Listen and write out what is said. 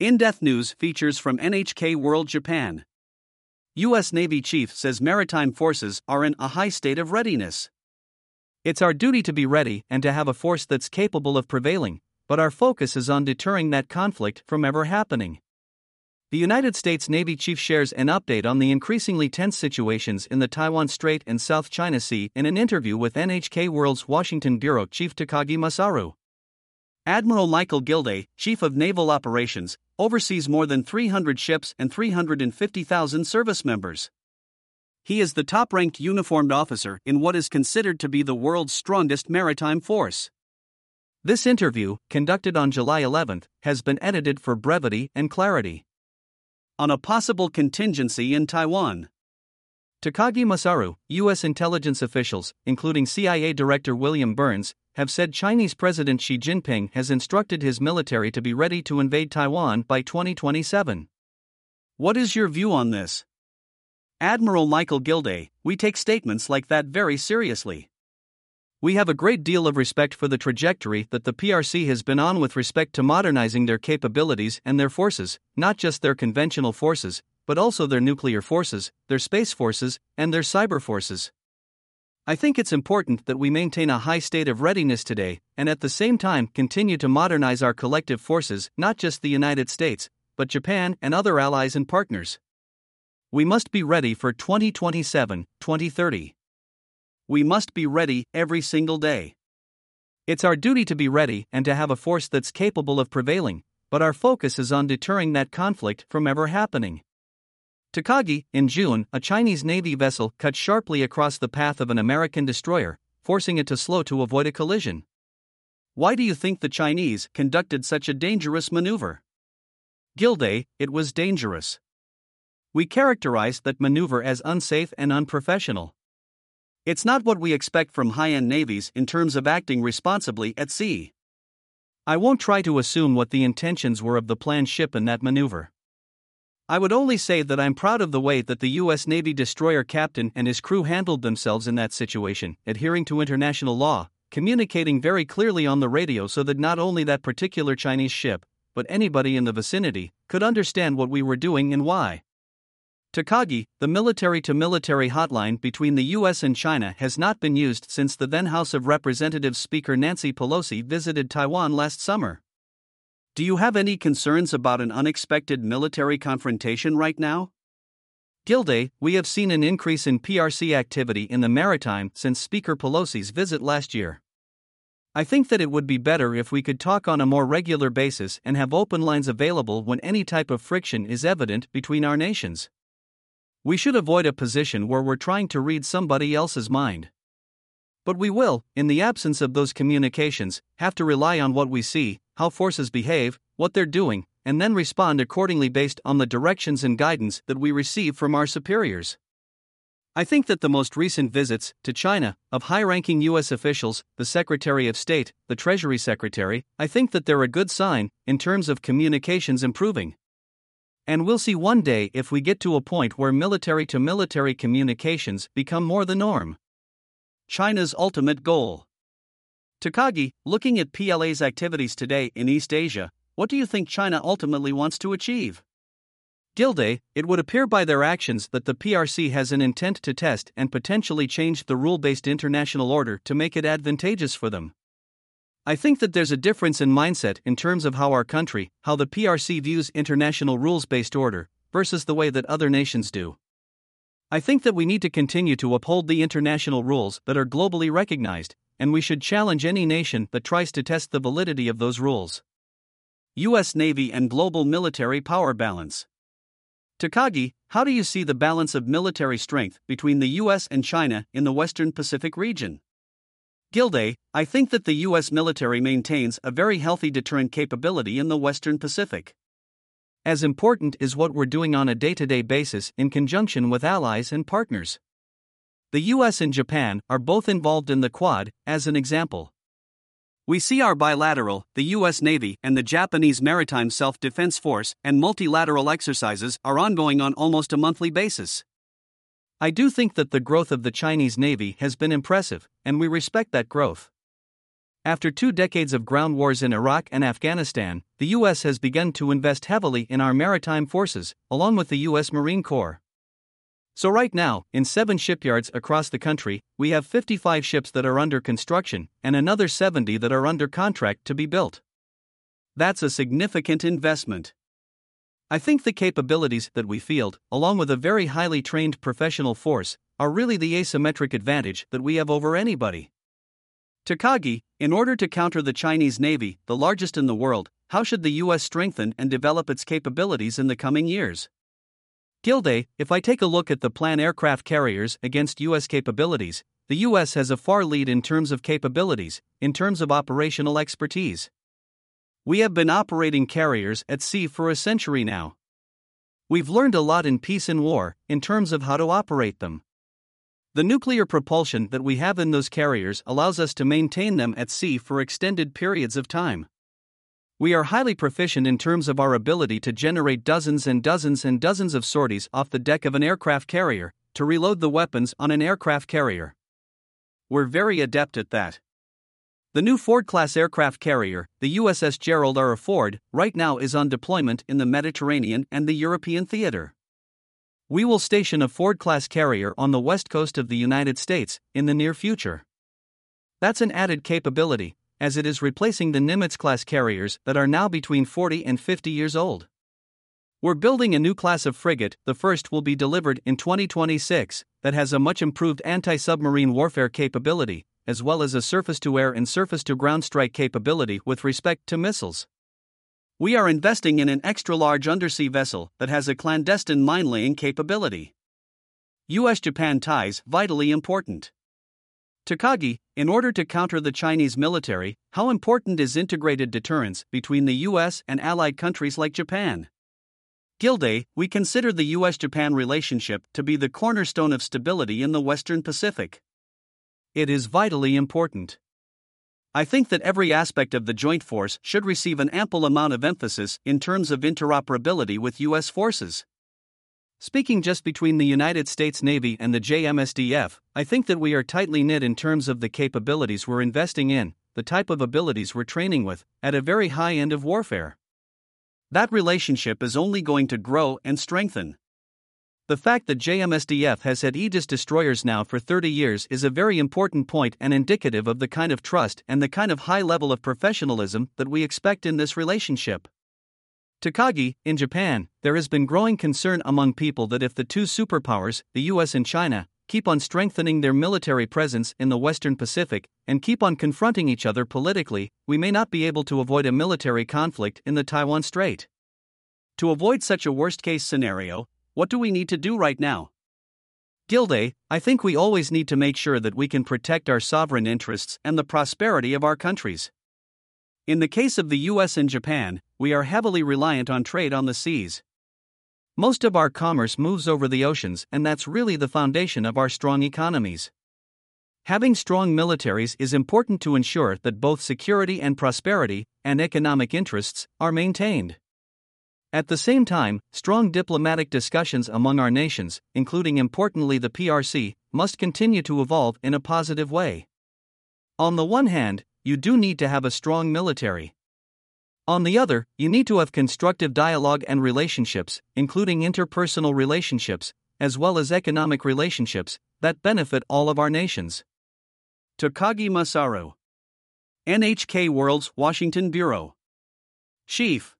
In Depth News features from NHK World Japan. U.S. Navy Chief says maritime forces are in a high state of readiness. It's our duty to be ready and to have a force that's capable of prevailing, but our focus is on deterring that conflict from ever happening. The United States Navy chief shares an update on the increasingly tense situations in the Taiwan Strait and South China Sea in an interview with NHK World's Washington Bureau Chief Takagi Masaru. Admiral Michael Gilday, Chief of Naval Operations, oversees more than 300 ships and 350,000 service members. He is the top ranked uniformed officer in what is considered to be the world's strongest maritime force. This interview, conducted on July 11, has been edited for brevity and clarity on a possible contingency in Taiwan. Takagi Masaru, U.S. intelligence officials, including CIA Director William Burns, have said Chinese President Xi Jinping has instructed his military to be ready to invade Taiwan by 2027. What is your view on this? Admiral Michael Gilday, we take statements like that very seriously. We have a great deal of respect for the trajectory that the PRC has been on with respect to modernizing their capabilities and their forces, not just their conventional forces, but also their nuclear forces, their space forces, and their cyber forces. I think it's important that we maintain a high state of readiness today, and at the same time continue to modernize our collective forces, not just the United States, but Japan and other allies and partners. We must be ready for 2027 2030 we must be ready every single day. It's our duty to be ready and to have a force that's capable of prevailing, but our focus is on deterring that conflict from ever happening. Takagi, in June, a Chinese Navy vessel cut sharply across the path of an American destroyer, forcing it to slow to avoid a collision. Why do you think the Chinese conducted such a dangerous maneuver? Gilday, it was dangerous. We characterized that maneuver as unsafe and unprofessional. It's not what we expect from high end navies in terms of acting responsibly at sea. I won't try to assume what the intentions were of the PLAN ship in that maneuver. I would only say that I'm proud of the way that the U.S. Navy destroyer captain and his crew handled themselves in that situation, adhering to international law, communicating very clearly on the radio so that not only that particular Chinese ship, but anybody in the vicinity, could understand what we were doing and why. Takagi, the military to military hotline between the US and China has not been used since the then House of Representatives Speaker Nancy Pelosi visited Taiwan last summer. Do you have any concerns about an unexpected military confrontation right now? Gilday, we have seen an increase in PRC activity in the maritime since Speaker Pelosi's visit last year. I think that it would be better if we could talk on a more regular basis and have open lines available when any type of friction is evident between our nations. We should avoid a position where we're trying to read somebody else's mind. But we will, in the absence of those communications, have to rely on what we see, how forces behave, what they're doing, and then respond accordingly based on the directions and guidance that we receive from our superiors. I think that the most recent visits to China of high ranking U.S. officials, the Secretary of State, the Treasury Secretary, I think that they're a good sign in terms of communications improving. And we'll see one day if we get to a point where military to military communications become more the norm. China's ultimate goal. Takagi, looking at PLA's activities today in East Asia, what do you think China ultimately wants to achieve? Gilday, it would appear by their actions that the PRC has an intent to test and potentially change the rule based international order to make it advantageous for them. I think that there's a difference in mindset in terms of how our country, how the PRC views international rules based order, versus the way that other nations do. I think that we need to continue to uphold the international rules that are globally recognized, and we should challenge any nation that tries to test the validity of those rules. U.S. Navy and Global Military Power Balance Takagi, how do you see the balance of military strength between the U.S. and China in the Western Pacific region? Gilday, I think that the U.S. military maintains a very healthy deterrent capability in the Western Pacific. As important is what we're doing on a day to day basis in conjunction with allies and partners. The US and Japan are both involved in the Quad, as an example. We see our bilateral, the US Navy and the Japanese Maritime Self Defense Force, and multilateral exercises are ongoing on almost a monthly basis. I do think that the growth of the Chinese Navy has been impressive, and we respect that growth. After two decades of ground wars in Iraq and Afghanistan, the U.S. has begun to invest heavily in our maritime forces, along with the U.S. Marine Corps. So, right now, in seven shipyards across the country, we have 55 ships that are under construction and another 70 that are under contract to be built. That's a significant investment. I think the capabilities that we field, along with a very highly trained professional force, are really the asymmetric advantage that we have over anybody. Takagi, in order to counter the Chinese Navy, the largest in the world, how should the US strengthen and develop its capabilities in the coming years? Gilday, if I take a look at the PLAN aircraft carriers against U.S. capabilities, the U.S. has a far lead in terms of capabilities, in terms of operational expertise. We have been operating carriers at sea for a century now. We've learned a lot in peace and war, in terms of how to operate them. The nuclear propulsion that we have in those carriers allows us to maintain them at sea for extended periods of time. We are highly proficient in terms of our ability to generate dozens and dozens and dozens of sorties off the deck of an aircraft carrier, to reload the weapons on an aircraft carrier. We're very adept at that. The new Ford class aircraft carrier, the USS Gerald R. Ford, right now is on deployment in the Mediterranean and the European theater. We will station a Ford class carrier on the west coast of the United States in the near future. That's an added capability, as it is replacing the Nimitz class carriers that are now between 40 and 50 years old. We're building a new class of frigate, the first will be delivered in 2026, that has a much improved anti submarine warfare capability, as well as a surface to air and surface to ground strike capability with respect to missiles. We are investing in an extra large undersea vessel that has a clandestine mine laying capability. US Japan ties vitally important. Takagi, in order to counter the Chinese military, how important is integrated deterrence between the US and allied countries like Japan? Gilday, we consider the US Japan relationship to be the cornerstone of stability in the Western Pacific. It is vitally important. I think that every aspect of the joint force should receive an ample amount of emphasis in terms of interoperability with US forces. Speaking just between the United States Navy and the JMSDF, I think that we are tightly knit in terms of the capabilities we're investing in, the type of abilities we're training with, at a very high end of warfare. That relationship is only going to grow and strengthen. The fact that JMSDF has had Aegis destroyers now for 30 years is a very important point and indicative of the kind of trust and the kind of high level of professionalism that we expect in this relationship. Takagi, in Japan, there has been growing concern among people that if the two superpowers, the US and China, keep on strengthening their military presence in the Western Pacific and keep on confronting each other politically, we may not be able to avoid a military conflict in the Taiwan Strait. To avoid such a worst case scenario, what do we need to do right now? Gilday, I think we always need to make sure that we can protect our sovereign interests and the prosperity of our countries. In the case of the US and Japan, we are heavily reliant on trade on the seas. Most of our commerce moves over the oceans, and that's really the foundation of our strong economies. Having strong militaries is important to ensure that both security and prosperity, and economic interests, are maintained. At the same time, strong diplomatic discussions among our nations, including importantly the PRC, must continue to evolve in a positive way. On the one hand, you do need to have a strong military. On the other, you need to have constructive dialogue and relationships, including interpersonal relationships, as well as economic relationships, that benefit all of our nations. Takagi Masaru, NHK World's Washington Bureau. Chief